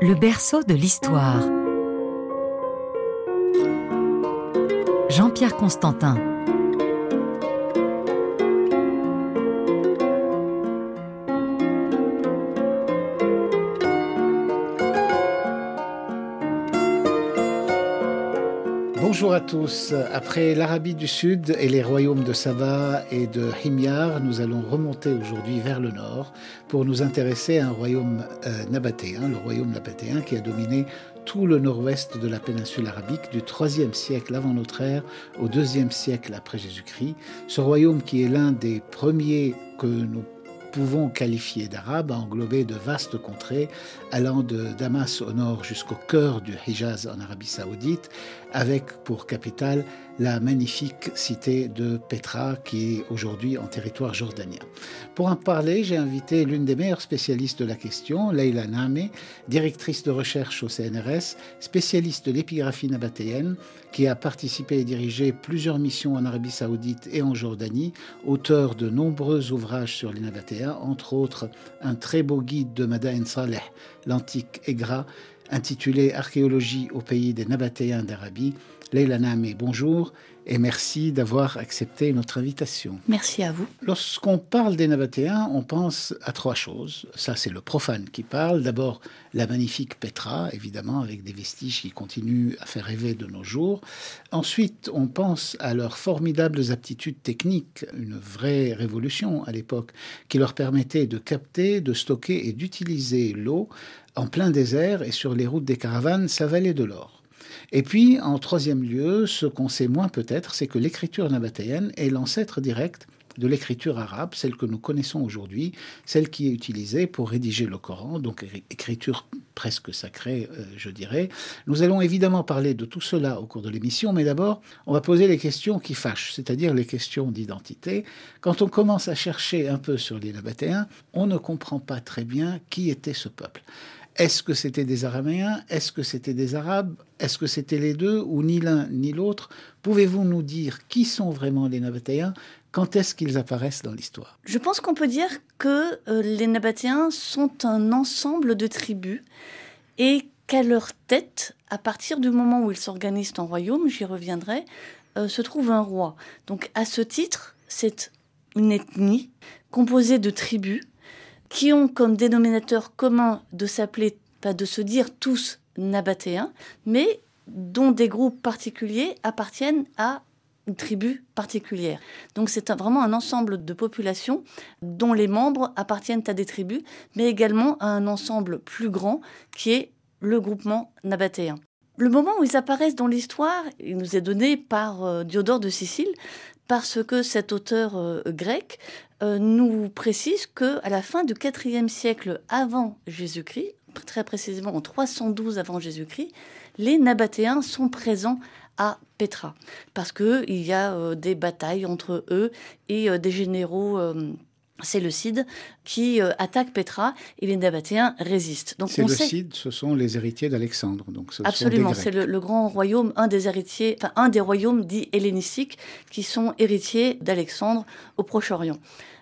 Le berceau de l'histoire. Jean-Pierre Constantin. À tous. Après l'Arabie du Sud et les royaumes de Saba et de Himyar, nous allons remonter aujourd'hui vers le nord pour nous intéresser à un royaume euh, nabatéen, le royaume nabatéen qui a dominé tout le nord-ouest de la péninsule arabique du IIIe siècle avant notre ère au IIe siècle après Jésus-Christ. Ce royaume qui est l'un des premiers que nous pouvons qualifier d'arabe a englobé de vastes contrées allant de Damas au nord jusqu'au cœur du Hijaz en Arabie saoudite avec pour capitale la magnifique cité de Petra qui est aujourd'hui en territoire jordanien. Pour en parler, j'ai invité l'une des meilleures spécialistes de la question, Leila Name, directrice de recherche au CNRS, spécialiste de l'épigraphie nabatéenne, qui a participé et dirigé plusieurs missions en Arabie saoudite et en Jordanie, auteur de nombreux ouvrages sur les nabatéens, entre autres un très beau guide de Madain Saleh, l'antique Egra, intitulé Archéologie au pays des Nabatéens d'Arabie. Leila Name, bonjour et merci d'avoir accepté notre invitation. Merci à vous. Lorsqu'on parle des Nabatéens, on pense à trois choses. Ça, c'est le profane qui parle. D'abord, la magnifique Petra, évidemment, avec des vestiges qui continuent à faire rêver de nos jours. Ensuite, on pense à leurs formidables aptitudes techniques, une vraie révolution à l'époque, qui leur permettait de capter, de stocker et d'utiliser l'eau en plein désert et sur les routes des caravanes, ça valait de l'or. Et puis, en troisième lieu, ce qu'on sait moins peut-être, c'est que l'écriture nabatéenne est l'ancêtre direct de l'écriture arabe, celle que nous connaissons aujourd'hui, celle qui est utilisée pour rédiger le Coran, donc écriture presque sacrée, euh, je dirais. Nous allons évidemment parler de tout cela au cours de l'émission, mais d'abord, on va poser les questions qui fâchent, c'est-à-dire les questions d'identité. Quand on commence à chercher un peu sur les Nabatéens, on ne comprend pas très bien qui était ce peuple. Est-ce que c'était des Araméens? Est-ce que c'était des Arabes? Est-ce que c'était les deux ou ni l'un ni l'autre? Pouvez-vous nous dire qui sont vraiment les Nabatéens? Quand est-ce qu'ils apparaissent dans l'histoire? Je pense qu'on peut dire que euh, les Nabatéens sont un ensemble de tribus et qu'à leur tête, à partir du moment où ils s'organisent en royaume, j'y reviendrai, euh, se trouve un roi. Donc à ce titre, c'est une ethnie composée de tribus qui ont comme dénominateur commun de s'appeler, pas de se dire tous nabatéens, mais dont des groupes particuliers appartiennent à une tribu particulière. Donc c'est vraiment un ensemble de populations dont les membres appartiennent à des tribus, mais également à un ensemble plus grand qui est le groupement nabatéen. Le moment où ils apparaissent dans l'histoire, il nous est donné par euh, Diodore de Sicile, parce que cet auteur euh, grec euh, nous précise que à la fin du IVe siècle avant Jésus-Christ, très précisément en 312 avant Jésus-Christ, les Nabatéens sont présents à Petra. Parce que il y a euh, des batailles entre eux et des généraux c'est le Cid qui euh, attaque Petra et les Nabatéens résistent. Donc c'est le Cid, ce sont les héritiers d'Alexandre. Donc absolument, c'est le, grand royaume, un des héritiers, enfin un des royaumes dits hellénistiques qui sont héritiers d'Alexandre au Proche-Orient.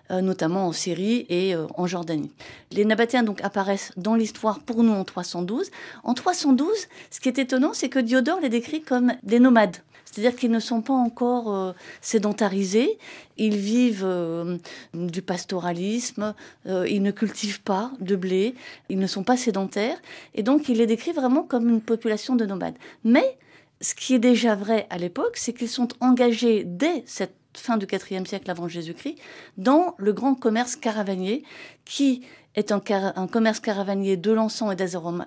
Euh, notamment en Syrie et euh, en Jordanie. Les Nabatéens donc apparaissent dans l'histoire pour nous en 312. En 312, ce qui est étonnant, c'est que Diodore les décrit comme des nomades. C'est-à-dire qu'ils ne sont pas encore euh, sédentarisés, ils vivent euh, du pastoralisme, euh, ils ne cultivent pas de blé, ils ne sont pas sédentaires, et donc il les décrit vraiment comme une population de nomades. Mais ce qui est déjà vrai à l'époque, c'est qu'ils sont engagés dès cette fin du IVe siècle avant Jésus-Christ dans le grand commerce caravanier qui est un, commerce caravanier de l'encens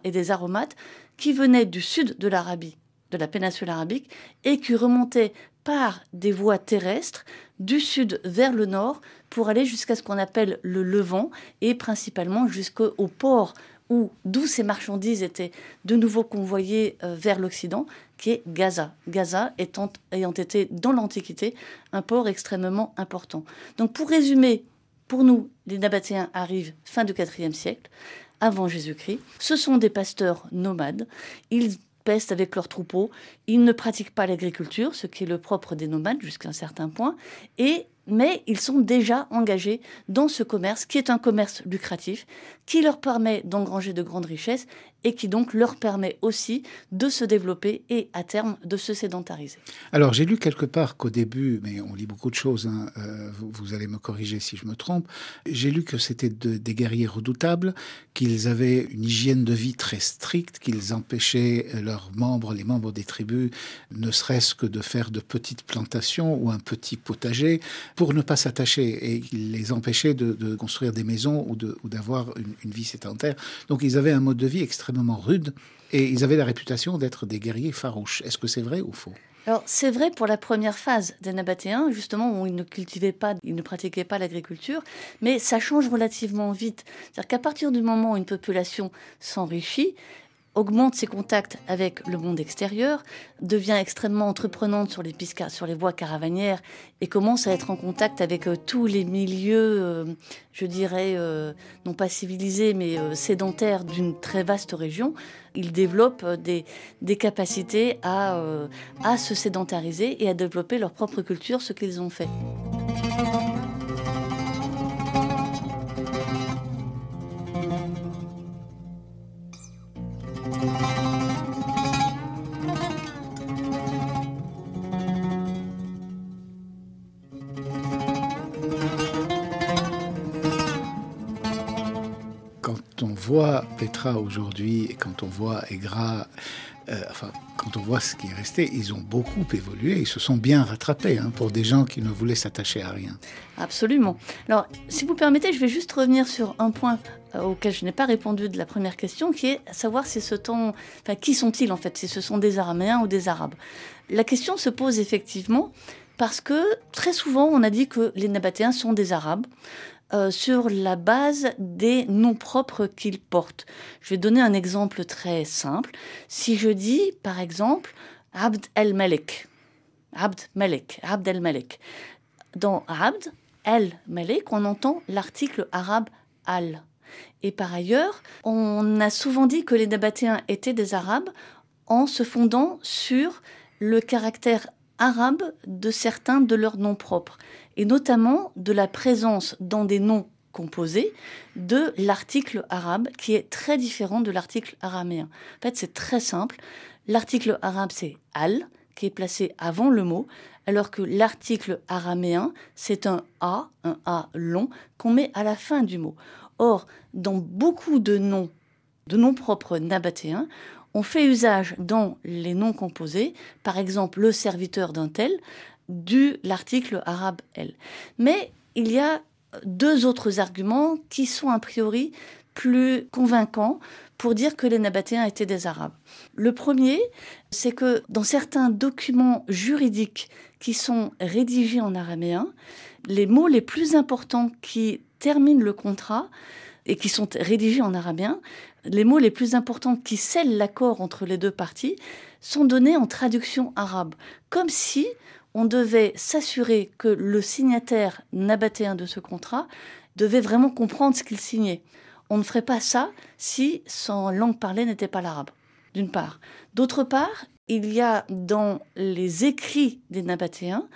et des aromates qui venait du sud de l'Arabie de la péninsule arabique et qui remontait par des voies terrestres du sud vers le nord pour aller jusqu'à ce qu'on appelle le Levant et principalement jusqu'au port où d'où ces marchandises étaient de nouveau convoyées euh, vers l'Occident, qui est Gaza. Gaza étant, ayant été dans l'Antiquité un port extrêmement important. Donc pour résumer, pour nous, les Nabatéens arrivent fin du IVe siècle, avant Jésus-Christ. Ce sont des pasteurs nomades. Ils pestent avec leurs troupeaux. Ils ne pratiquent pas l'agriculture, ce qui est le propre des nomades jusqu'à un certain point. Et mais ils sont déjà engagés dans ce commerce qui est un commerce lucratif, qui leur permet d'engranger de grandes richesses et qui donc leur permet aussi de se développer et à terme de se sédentariser. Alors j'ai lu quelque part qu'au début, mais on lit beaucoup de choses, hein, euh, vous, allez me corriger si je me trompe, j'ai lu que c'était des guerriers redoutables, qu'ils avaient une hygiène de vie très stricte, qu'ils empêchaient leurs membres, les membres des tribus, ne serait-ce que de faire de petites plantations ou un petit potager pour ne pas s'attacher et qu'ils les empêchaient de, construire des maisons ou d'avoir une, une vie sédentaire. Donc ils avaient un mode de vie extrêmement rude et ils avaient la réputation d'être des guerriers farouches. Est-ce que c'est vrai ou faux? Alors c'est vrai pour la première phase des Nabatéens, justement où ils ne cultivaient pas, ils ne pratiquaient pas l'agriculture, mais ça change relativement vite. C'est-à-dire qu'à partir du moment où une population s'enrichit, augmente ses contacts avec le monde extérieur, devient extrêmement entreprenante sur les, voies caravanières et commence à être en contact avec euh, tous les milieux, euh, je dirais, euh, non pas civilisés, mais sédentaires d'une très vaste région. Il développe des, capacités à se sédentariser et à développer leur propre culture, ce qu'ils ont fait. Voit Petra aujourd'hui et quand on voit Egra, euh, enfin, quand on voit ce qui est resté, ils ont beaucoup évolué, ils se sont bien rattrapés hein, pour des gens qui ne voulaient s'attacher à rien. Absolument. Alors, si vous permettez, je vais juste revenir sur un point euh, auquel je n'ai pas répondu de la première question, qui est savoir si ce temps, enfin, qui sont-ils en fait, si ce sont des Araméens ou des Arabes? La question se pose effectivement parce que très souvent on a dit que les Nabatéens sont des Arabes. Euh, sur la base des noms propres qu'ils portent. Je vais donner un exemple très simple. Si je dis, par exemple, Abd el-Malik, Abd Malik, Abd el-Malik. Dans Abd el-Malik, on entend l'article arabe al. Et par ailleurs, on a souvent dit que les Nabatéens étaient des Arabes en se fondant sur le caractère arabe de certains de leurs noms propres et notamment de la présence dans des noms composés de l'article arabe qui est très différent de l'article araméen. En fait, c'est très simple. L'article arabe, c'est al, qui est placé avant le mot, alors que l'article araméen, c'est un a, un a long, qu'on met à la fin du mot. Or, dans beaucoup de noms, de noms propres nabatéens, on fait usage dans les noms composés, par exemple le serviteur d'un tel, du l'article arabe L. Mais il y a deux autres arguments qui sont a priori plus convaincants pour dire que les Nabatéens étaient des Arabes. Le premier, c'est que dans certains documents juridiques qui sont rédigés en araméen, les mots les plus importants qui terminent le contrat et qui sont rédigés en araméen, les mots les plus importants qui scellent l'accord entre les deux parties sont donnés en traduction arabe, comme si on devait s'assurer que le signataire nabatéen de ce contrat devait vraiment comprendre ce qu'il signait. On ne ferait pas ça si son langue parlée n'était pas l'arabe, d'une part. D'autre part, il y a dans les écrits des nabatéens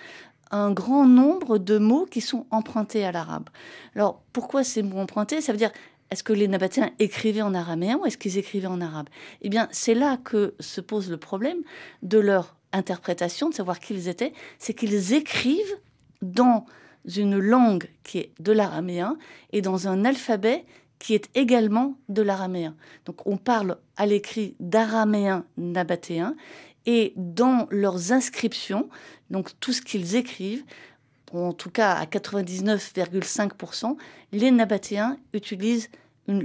un grand nombre de mots qui sont empruntés à l'arabe. Alors pourquoi ces mots empruntés? Ça veut dire est-ce que les nabatéens écrivaient en araméen ou est-ce qu'ils écrivaient en arabe? Eh bien, c'est là que se pose le problème de leur interprétation, de savoir qui ils étaient, c'est qu'ils écrivent dans une langue qui est de l'araméen et dans un alphabet qui est également de l'araméen. Donc on parle à l'écrit d'araméen nabatéen et dans leurs inscriptions, donc tout ce qu'ils écrivent, en tout cas à 99,5%, les nabatéens utilisent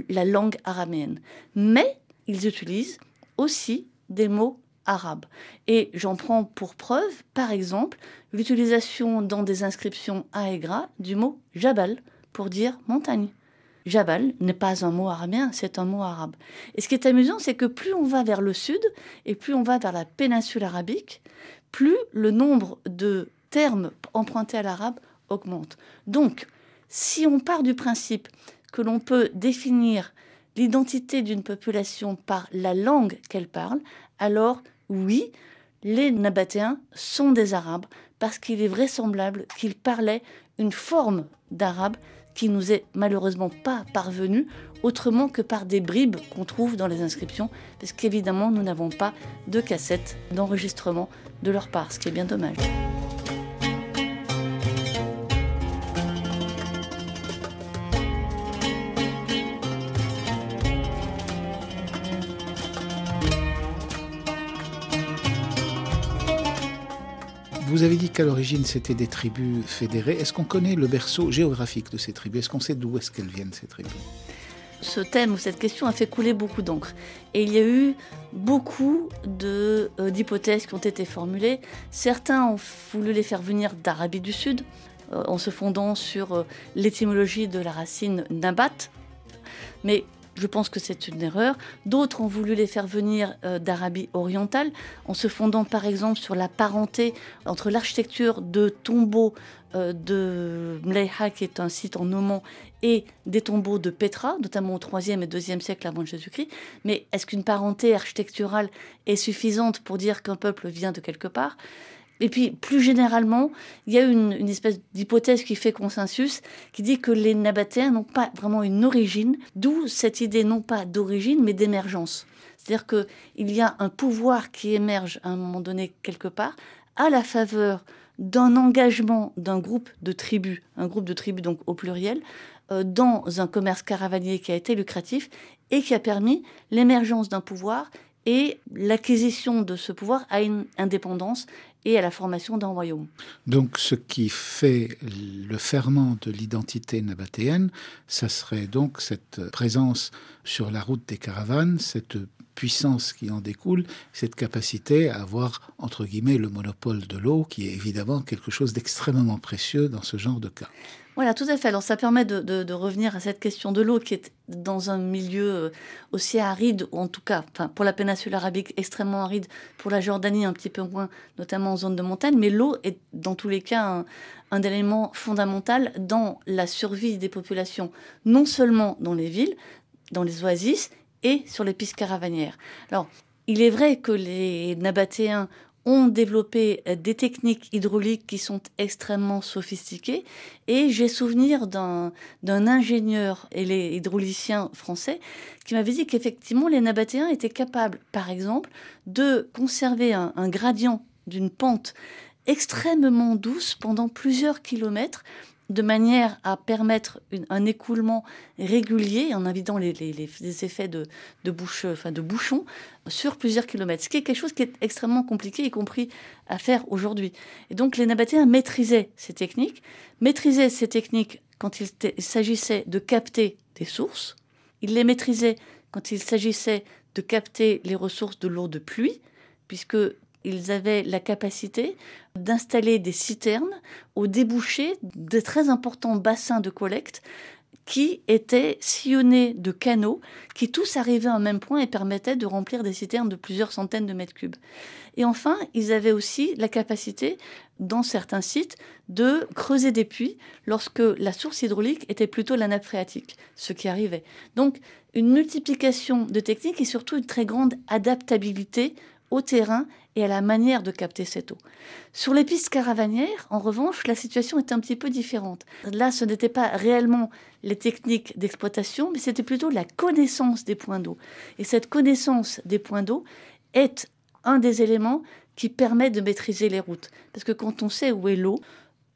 la langue araméenne. Mais ils utilisent aussi des mots arabe. Et j'en prends pour preuve, par exemple, l'utilisation dans des inscriptions à du mot Jabal pour dire montagne. Jabal n'est pas un mot araméen, c'est un mot arabe. Et ce qui est amusant, c'est que plus on va vers le sud et plus on va vers la péninsule arabique, plus le nombre de termes empruntés à l'arabe augmente. Donc, si on part du principe que l'on peut définir l'identité d'une population par la langue qu'elle parle, alors oui, les Nabatéens sont des Arabes parce qu'il est vraisemblable qu'ils parlaient une forme d'arabe qui nous est malheureusement pas parvenu autrement que par des bribes qu'on trouve dans les inscriptions, parce qu'évidemment nous n'avons pas de cassette d'enregistrement de leur part, ce qui est bien dommage. Vous avez dit qu'à l'origine c'était des tribus fédérées. Est-ce qu'on connaît le berceau géographique de ces tribus? Est-ce qu'on sait d'où est-ce qu'elles viennent ces tribus? Ce thème ou cette question a fait couler beaucoup d'encre. Et il y a eu beaucoup euh, d'hypothèses qui ont été formulées. Certains ont voulu les faire venir d'Arabie du Sud, euh, en se fondant sur euh, l'étymologie de la racine nabat. Mais je pense que c'est une erreur. D'autres ont voulu les faire venir euh, d'Arabie orientale, en se fondant par exemple sur la parenté entre l'architecture de tombeaux euh, de Mleiha, qui est un site en Oman, et des tombeaux de Petra, notamment au 3e et 2e siècle avant Jésus-Christ. Mais est-ce qu'une parenté architecturale est suffisante pour dire qu'un peuple vient de quelque part? Et puis, plus généralement, il y a une, espèce d'hypothèse qui fait consensus, qui dit que les Nabatéens n'ont pas vraiment une origine, d'où cette idée non pas d'origine, mais d'émergence. C'est-à-dire qu'il y a un pouvoir qui émerge à un moment donné quelque part, à la faveur d'un engagement d'un groupe de tribus, un groupe de tribus donc au pluriel, euh, dans un commerce caravanier qui a été lucratif et qui a permis l'émergence d'un pouvoir et l'acquisition de ce pouvoir à une indépendance et à la formation d'un royaume. Donc ce qui fait le ferment de l'identité nabatéenne, ça serait donc cette présence sur la route des caravanes, cette puissance qui en découle, cette capacité à avoir, entre guillemets, le monopole de l'eau, qui est évidemment quelque chose d'extrêmement précieux dans ce genre de cas. Voilà, tout à fait. Alors ça permet de, revenir à cette question de l'eau qui est dans un milieu euh, aussi aride, ou en tout cas, pour la péninsule arabique, extrêmement aride, pour la Jordanie un petit peu moins, notamment en zone de montagne, mais l'eau est dans tous les cas un élément fondamental dans la survie des populations, non seulement dans les villes, dans les oasis et sur les pistes caravanières. Alors, il est vrai que les Nabatéens ont développé euh, des techniques hydrauliques qui sont extrêmement sophistiquées. Et j'ai souvenir d'un ingénieur et les hydrauliciens français qui m'avait dit qu'effectivement les nabatéens étaient capables, par exemple, de conserver un, un gradient d'une pente extrêmement douce pendant plusieurs kilomètres de manière à permettre un écoulement régulier en invitant les, effets de, de, bouche, enfin de bouchons sur plusieurs kilomètres, ce qui est quelque chose qui est extrêmement compliqué, y compris à faire aujourd'hui. Et donc les Nabatéens maîtrisaient ces techniques, maîtrisaient ces techniques quand il s'agissait de capter des sources, ils les maîtrisaient quand il s'agissait de capter les ressources de l'eau de pluie, puisque ils avaient la capacité d'installer des citernes au débouché de très importants bassins de collecte qui étaient sillonnés de canaux qui tous arrivaient à un même point et permettaient de remplir des citernes de plusieurs centaines de mètres cubes. Et enfin, ils avaient aussi la capacité, dans certains sites, de creuser des puits lorsque la source hydraulique était plutôt la nappe phréatique, ce qui arrivait. Donc, une multiplication de techniques et surtout une très grande adaptabilité au terrain et à la manière de capter cette eau. Sur les pistes caravanières, en revanche, la situation est un petit peu différente. Là, ce n'était pas réellement les techniques d'exploitation, mais c'était plutôt la connaissance des points d'eau. Et cette connaissance des points d'eau est un des éléments qui permet de maîtriser les routes. Parce que quand on sait où est l'eau,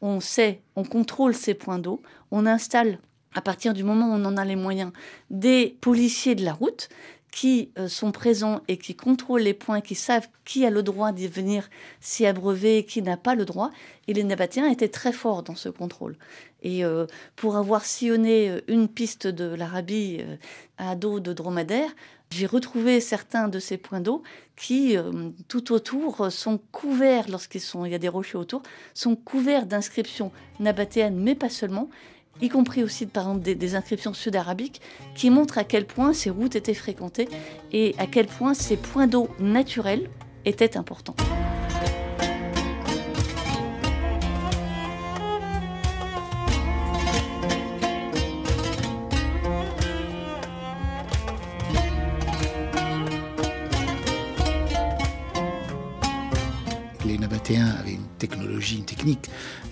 on sait, on contrôle ces points d'eau, on installe à partir du moment où on en a les moyens, des policiers de la route qui euh, sont présents et qui contrôlent les points, qui savent qui a le droit d'y venir s'y abreuver et qui n'a pas le droit. Et les Nabatéens étaient très forts dans ce contrôle. Et euh, pour avoir sillonné euh, une piste de l'Arabie à dos de dromadaire, j'ai retrouvé certains de ces points d'eau qui, tout autour, sont couverts, lorsqu'il y a des rochers autour, sont couverts d'inscriptions nabatéennes, mais pas seulement, y compris aussi par exemple des, des inscriptions sud-arabiques, qui montrent à quel point ces routes étaient fréquentées et à quel point ces points d'eau naturels étaient importants. Une technique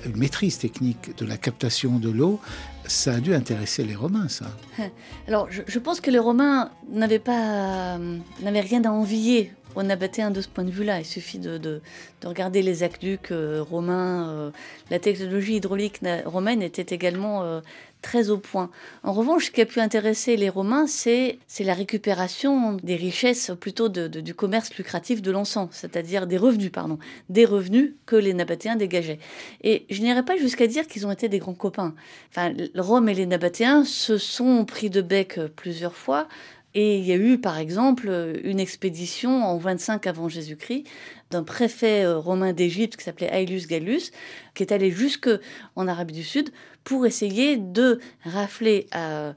une maîtrise technique de la captation de l'eau, ça a dû intéresser les Romains, ça. Alors, je, pense que les Romains n'avaient pas, n'avaient rien à envier aux Nabatéens de ce point de vue-là. Il suffit de, regarder les aqueducs euh, romains. Euh, la technologie hydraulique romaine était également euh, très au point. En revanche, ce qui a pu intéresser les Romains, c'est la récupération des richesses, plutôt du commerce lucratif de l'encens, c'est-à-dire des revenus, pardon, des revenus que les Nabatéens dégageaient. Et je n'irai pas jusqu'à dire qu'ils ont été des grands copains. Enfin, Rome et les Nabatéens se sont pris de bec plusieurs fois. Et il y a eu, par exemple, une expédition en 25 avant Jésus-Christ d'un préfet euh, romain d'Égypte qui s'appelait Aelius Gallus, qui est allé jusque en Arabie du Sud pour essayer de rafler euh,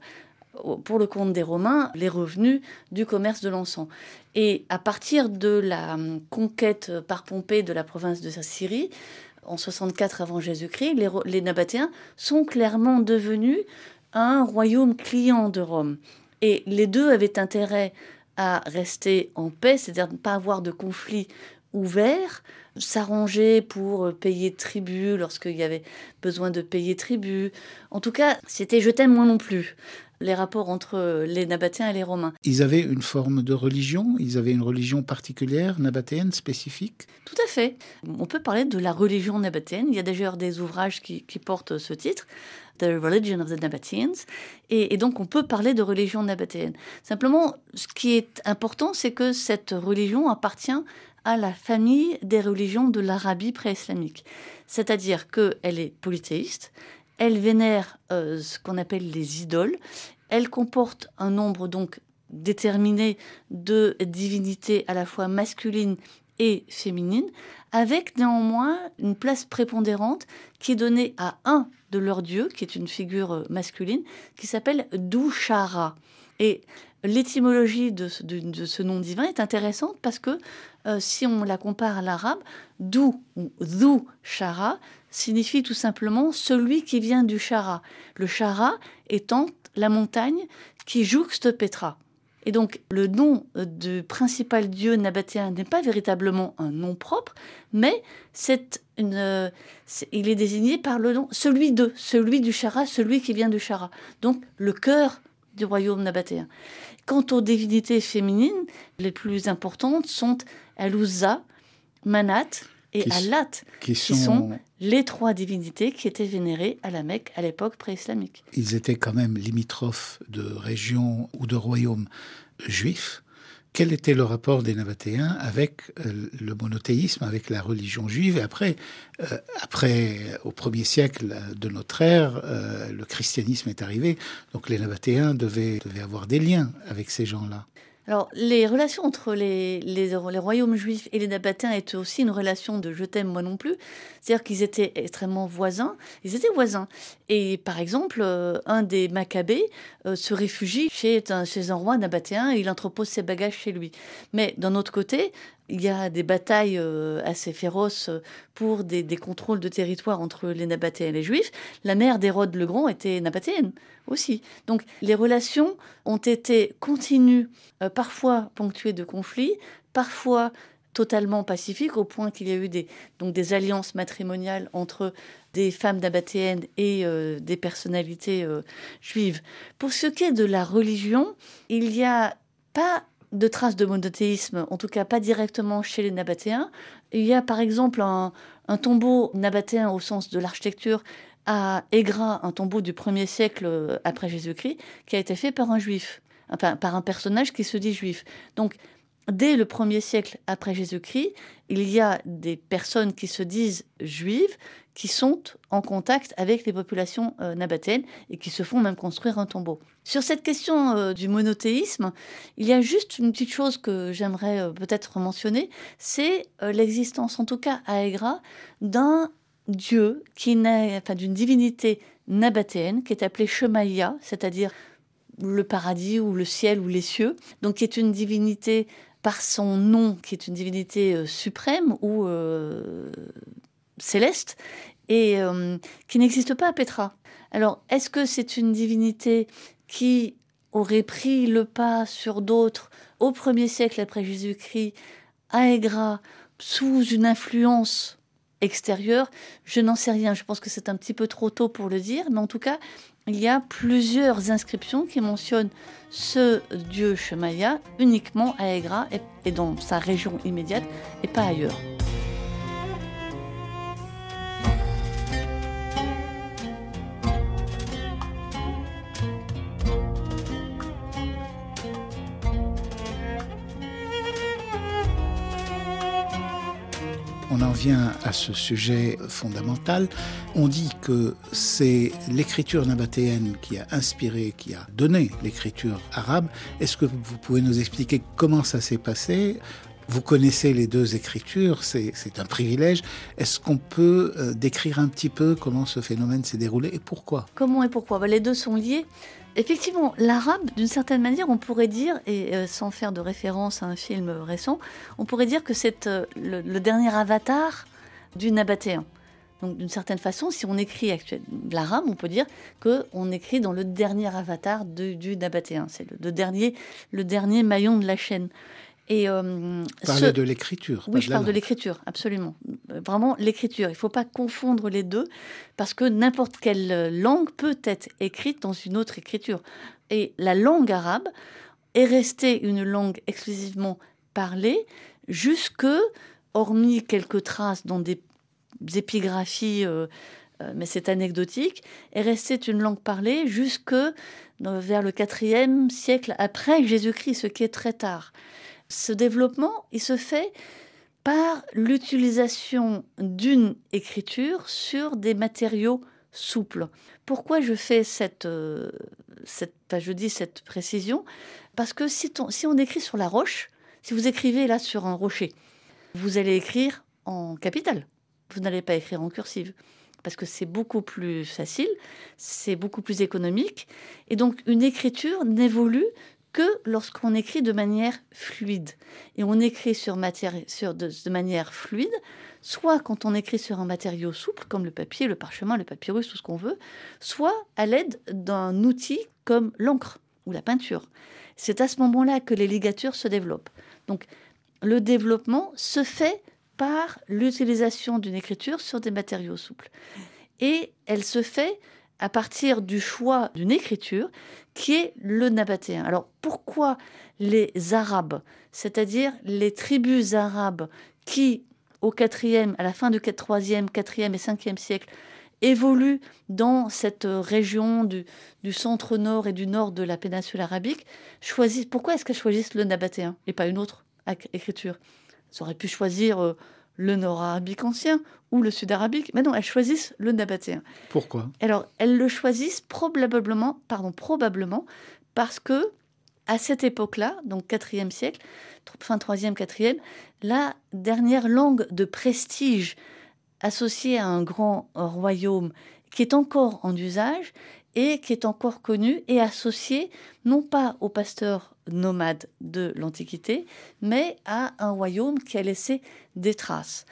pour le compte des Romains les revenus du commerce de l'encens. Et à partir de la hum, conquête par Pompée de la province de Syrie, en 64 avant Jésus-Christ, les Nabatéens sont clairement devenus un royaume client de Rome. Et les deux avaient intérêt à rester en paix, c'est-à-dire ne pas avoir de conflit ouvert, s'arranger pour payer tribut lorsqu'il y avait besoin de payer tribut. En tout cas, c'était je t'aime moi non plus les rapports entre les Nabatéens et les Romains. Ils avaient une forme de religion Ils avaient une religion particulière, nabatéenne, spécifique Tout à fait. On peut parler de la religion nabatéenne. Il y a d'ailleurs des ouvrages qui, qui portent ce titre. The Religion of the Nabateans. Et, donc, on peut parler de religion nabatéenne. Simplement, ce qui est important, c'est que cette religion appartient à la famille des religions de l'Arabie pré-islamique. C'est-à-dire qu'elle est polythéiste, elle vénère euh, ce qu'on appelle les idoles, elle comporte un nombre donc déterminé de divinités à la fois masculines et féminines, avec néanmoins une place prépondérante qui est donnée à un de leurs dieux, qui est une figure euh, masculine, qui s'appelle Dushara. Et l'étymologie de, ce nom divin est intéressante parce que euh, si on la compare à l'arabe, Dou ou Dushara signifie tout simplement celui qui vient du Chara. Le Chara étant la montagne qui jouxte Petra. Et donc le nom du principal dieu nabatéen n'est pas véritablement un nom propre, mais il est désigné par le nom celui de, celui du Chara, celui qui vient du Chara. Donc le cœur du royaume nabatéen. Quant aux divinités féminines, les plus importantes sont Alouza, Manat et Alat, qui, sont... les trois divinités qui étaient vénérées à la Mecque à l'époque pré-islamique. Ils étaient quand même limitrophes de régions ou de royaumes juifs. Quel était le rapport des Nabatéens avec euh, le monothéisme, avec la religion juive Et après, euh, après, au premier siècle de notre ère, euh, le christianisme est arrivé. Donc les Nabatéens devaient, devaient avoir des liens avec ces gens-là. Alors, les relations entre les, les, royaumes juifs et les Nabatéens étaient aussi une relation de je t'aime, moi non plus. C'est-à-dire qu'ils étaient extrêmement voisins. Ils étaient voisins. Et par exemple, euh, un des Maccabées euh, se réfugie chez un, chez un roi nabatéen et il entrepose ses bagages chez lui. Mais d'un autre côté, il y a des batailles euh, assez féroces pour des, contrôles de territoire entre les Nabatéens et les Juifs. La mère d'Hérode le Grand était nabatéenne aussi. Donc les relations ont été continues, euh, parfois ponctuées de conflits, parfois totalement pacifiques, au point qu'il y a eu des, alliances matrimoniales entre des femmes nabatéennes et euh, des personnalités juives. Pour ce qui est de la religion, il n'y a pas de traces de monothéisme, en tout cas pas directement chez les Nabatéens. Il y a par exemple un, tombeau nabatéen au sens de l'architecture à Aigra, un tombeau du 1er siècle euh, après Jésus-Christ, qui a été fait par un juif, enfin par un personnage qui se dit juif. Donc dès le 1er siècle après Jésus-Christ, il y a des personnes qui se disent juives, qui sont en contact avec les populations euh, nabatéennes et qui se font même construire un tombeau. Sur cette question euh, du monothéisme, il y a juste une petite chose que j'aimerais peut-être mentionner, c'est l'existence, en tout cas à Aigra, d'un dieu qui n'est, enfin d'une divinité nabatéenne qui est appelée Shemaïa, c'est-à-dire le paradis ou le ciel ou les cieux, donc qui est une divinité par son nom, qui est une divinité suprême ou céleste et euh, qui n'existe pas à Petra. Alors, est-ce que c'est une divinité qui aurait pris le pas sur d'autres au premier siècle après Jésus-Christ, à Aigra, sous une influence extérieur. Je n'en sais rien, je pense que c'est un petit peu trop tôt pour le dire, mais en tout cas, il y a plusieurs inscriptions qui mentionnent ce dieu Shemaya uniquement à Egra et dans sa région immédiate et pas ailleurs. À ce sujet fondamental. On dit que c'est l'écriture nabatéenne qui a inspiré, qui a donné l'écriture arabe. Est-ce que vous pouvez nous expliquer comment ça s'est passé? Vous connaissez les deux écritures, c'est un privilège. Est-ce qu'on peut euh, décrire un petit peu comment ce phénomène s'est déroulé et pourquoi? Comment et pourquoi? Bah, Les deux sont liés. Effectivement, l'arabe, d'une certaine manière, on pourrait dire, et euh, sans faire de référence à un film récent, on pourrait dire que c'est euh, le, dernier avatar du nabatéen. Donc, d'une certaine façon, si on écrit l'arabe, on peut dire qu'on écrit dans le dernier avatar du nabatéen. C'est le, dernier, le dernier maillon de la chaîne. Et euh, de l'écriture. Oui, je parle de l'écriture, absolument. Vraiment l'écriture. Il ne faut pas confondre les deux parce que n'importe quelle langue peut être écrite dans une autre écriture. Et la langue arabe est restée une langue exclusivement parlée jusque, hormis quelques traces dans des épigraphies, euh, euh, mais c'est anecdotique, est restée une langue parlée jusque vers le IVe siècle après Jésus-Christ, ce qui est très tard. Ce développement, il se fait par l'utilisation d'une écriture sur des matériaux souples. Pourquoi je fais cette, euh, je dis cette précision? Parce que si, si on écrit sur la roche, si vous écrivez là sur un rocher, vous allez écrire en capital. Vous n'allez pas écrire en cursive parce que c'est beaucoup plus facile, c'est beaucoup plus économique. Et donc une écriture n'évolue que lorsqu'on écrit de manière fluide. Et on écrit sur matière, sur de, manière fluide, soit quand on écrit sur un matériau souple, comme le papier, le parchemin, le papyrus, tout ce qu'on veut, soit à l'aide d'un outil comme l'encre ou la peinture. C'est à ce moment-là que les ligatures se développent. Donc, le développement se fait par l'utilisation d'une écriture sur des matériaux souples. Et elle se fait à partir du choix d'une écriture qui est le nabatéen. Alors pourquoi les Arabes, c'est-à-dire les tribus arabes qui, au quatrième, à la fin du 3e, 4e et 5e siècle, évoluent dans cette région du, centre-nord et du nord de la péninsule arabique, choisissent, pourquoi est-ce qu'elles choisissent le nabatéen et pas une autre écriture? Elles auraient pu choisir euh, le nord-arabique ancien ou le sud-arabique. Mais non, elles choisissent le nabatéen. Pourquoi? Alors, elles le choisissent probablement, pardon, probablement parce que à cette époque-là, donc 4e siècle, fin 3e, 4e, la dernière langue de prestige associée à un grand royaume qui est encore en usage et qui est encore connue et associée non pas aux pasteurs nomades de l'Antiquité, mais à un royaume qui a laissé des traces.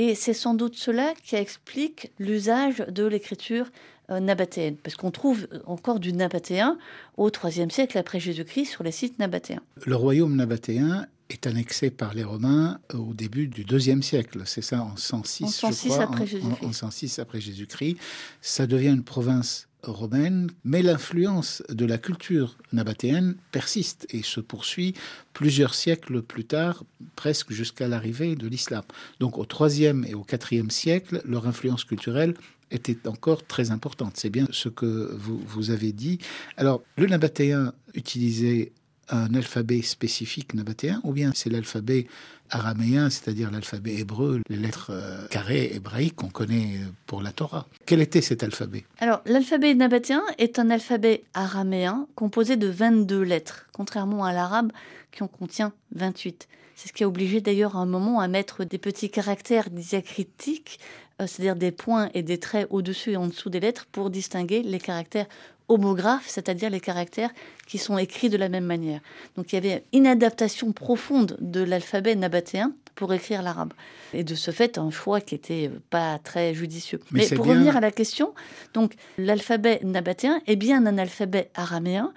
Et c'est sans doute cela qui explique l'usage de l'écriture euh, nabatéenne, parce qu'on trouve encore du nabatéen au IIIe siècle après Jésus-Christ sur les sites nabatéens. Le royaume nabatéen est annexé par les Romains au début du IIe siècle, c'est ça, en 106, en 106 après Jésus-Christ. En, en 106 après Jésus-Christ. Ça devient une province romaine, mais l'influence de la culture nabatéenne persiste et se poursuit plusieurs siècles plus tard, presque jusqu'à l'arrivée de l'islam. Donc au IIIe et au IVe siècle, leur influence culturelle était encore très importante. C'est bien ce que vous, vous avez dit. Alors, le nabatéen utilisait un alphabet spécifique nabatéen ou bien c'est l'alphabet araméen, c'est-à-dire l'alphabet hébreu, les lettres euh, carrées hébraïques qu'on connaît pour la Torah. Quel était cet alphabet? Alors, l'alphabet nabatéen est un alphabet araméen composé de 22 lettres, contrairement à l'arabe qui en contient 28. C'est ce qui a obligé d'ailleurs à un moment à mettre des petits caractères diacritiques, euh, c'est-à-dire des points et des traits au-dessus et en dessous des lettres pour distinguer les caractères homographes, c'est-à-dire les caractères qui sont écrits de la même manière. Donc il y avait une adaptation profonde de l'alphabet nabatéen pour écrire l'arabe. Et de ce fait, un choix qui était pas très judicieux. Mais, pour revenir à la question, donc l'alphabet nabatéen est bien un alphabet araméen.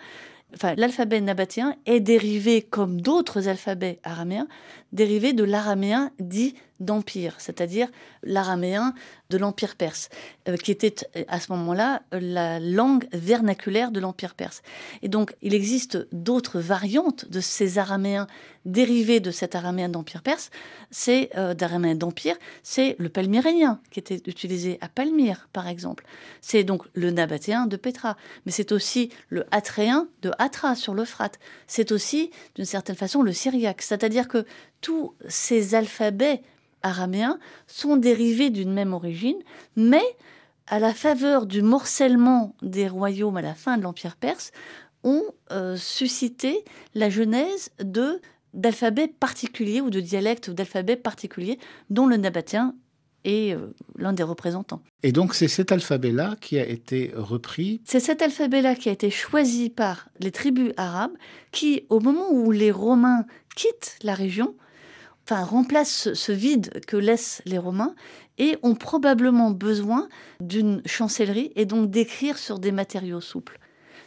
Enfin, l'alphabet nabatéen est dérivé, comme d'autres alphabets araméens, dérivé de l'araméen dit d'empire, c'est-à-dire l'araméen de l'empire perse, euh, qui était à ce moment-là la langue vernaculaire de l'empire perse. Et donc, il existe d'autres variantes de ces araméens dérivés de cet araméen d'empire perse. C'est euh, d'araméen d'empire, c'est le palmyrénien qui était utilisé à Palmyre, par exemple. C'est donc le nabatéen de Petra, mais c'est aussi le hatréen de Hatra sur l'Euphrate. C'est aussi, d'une certaine façon, le syriaque. C'est-à-dire que tous ces alphabets araméens sont dérivés d'une même origine, mais à la faveur du morcellement des royaumes à la fin de l'Empire perse, ont euh, suscité la genèse de d'alphabets particuliers ou de dialectes ou d'alphabets particuliers dont le nabatéen est euh, l'un des représentants. Et donc c'est cet alphabet-là qui a été repris C'est cet alphabet-là qui a été choisi par les tribus arabes qui, au moment où les Romains quittent la région, enfin remplacent ce vide que laissent les Romains et ont probablement besoin d'une chancellerie et donc d'écrire sur des matériaux souples.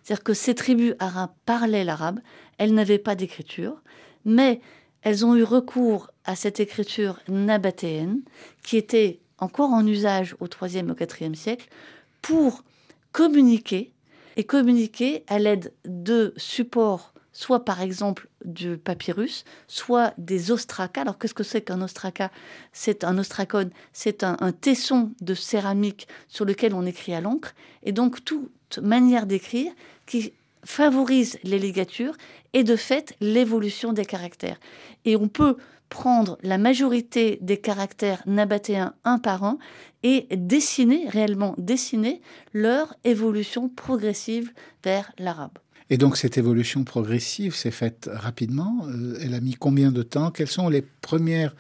C'est-à-dire que ces tribus arabes parlaient l'arabe, elles n'avaient pas d'écriture, mais elles ont eu recours à cette écriture nabatéenne qui était encore en usage au IIIe et au IVe siècle pour communiquer et communiquer à l'aide de supports soit par exemple du papyrus, soit des ostracas. Alors qu'est-ce que c'est qu'un ostraca C'est un ostracone, c'est un, tesson de céramique sur lequel on écrit à l'encre, et donc toute manière d'écrire qui favorise les ligatures et de fait l'évolution des caractères. Et on peut prendre la majorité des caractères nabatéens un par un et dessiner, réellement dessiner, leur évolution progressive vers l'arabe. Et donc cette évolution progressive s'est faite rapidement. Euh, elle a mis combien de temps? Quelles sont les premières,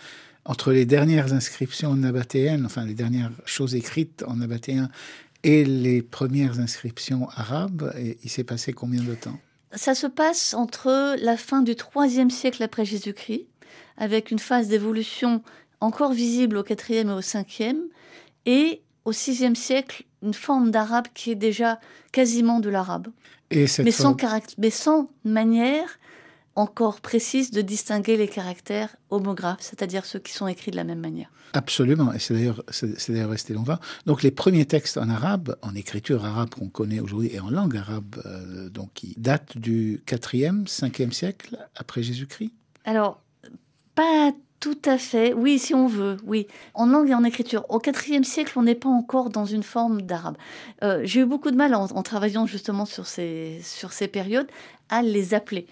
entre les dernières inscriptions nabatéennes, enfin les dernières choses écrites en nabatéen et les premières inscriptions arabes? Il s'est passé combien de temps? Ça se passe entre la fin du IIIe siècle après Jésus-Christ, avec une phase d'évolution encore visible au IVe et au Ve, et au VIe siècle, une forme d'arabe qui est déjà quasiment de l'arabe mais, sans mais sans manière encore précise de distinguer les caractères homographes, c'est-à-dire ceux qui sont écrits de la même manière. Absolument, et c'est d'ailleurs, c'est d'ailleurs resté longtemps. Donc les premiers textes en arabe, en écriture arabe qu'on connaît aujourd'hui et en langue arabe, euh, donc qui datent du 4e, 5e siècle après Jésus-Christ? Alors, pas tout à fait, oui, si on veut, oui. En langue et en écriture. Au IVe siècle, on n'est pas encore dans une forme d'arabe. Euh, j'ai eu beaucoup de mal en, travaillant justement sur ces, sur ces périodes à les appeler.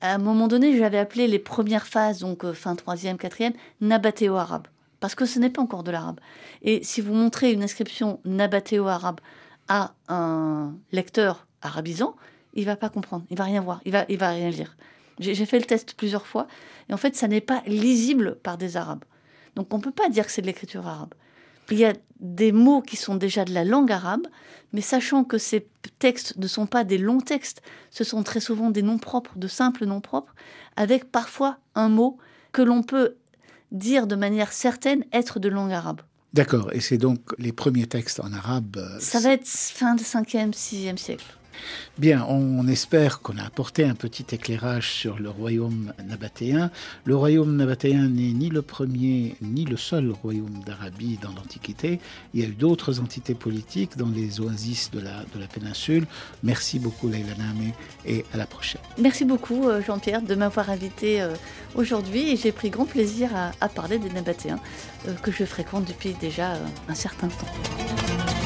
À un moment donné, j'avais appelé les premières phases, donc euh, fin 3e, 4e, nabatéo-arabe. Parce que ce n'est pas encore de l'arabe. Et si vous montrez une inscription nabatéo-arabe à un lecteur arabisant, il va pas comprendre, il va rien voir, il va, il va rien lire. J'ai fait le test plusieurs fois. Et en fait, ça n'est pas lisible par des Arabes. Donc on ne peut pas dire que c'est de l'écriture arabe. Il y a des mots qui sont déjà de la langue arabe, mais sachant que ces textes ne sont pas des longs textes, ce sont très souvent des noms propres, de simples noms propres, avec parfois un mot que l'on peut dire de manière certaine être de langue arabe. D'accord, et c'est donc les premiers textes en arabe. Euh, ça va être fin du 5e, 6e siècle. Bien, on espère qu'on a apporté un petit éclairage sur le royaume nabatéen. Le royaume nabatéen n'est ni le premier ni le seul royaume d'Arabie dans l'Antiquité. Il y a eu d'autres entités politiques dans les oasis de la, de la péninsule. Merci beaucoup Leila Name et à la prochaine. Merci beaucoup euh, Jean-Pierre de m'avoir invité euh, aujourd'hui j'ai pris grand plaisir à, parler des nabatéens euh, que je fréquente depuis déjà un certain temps.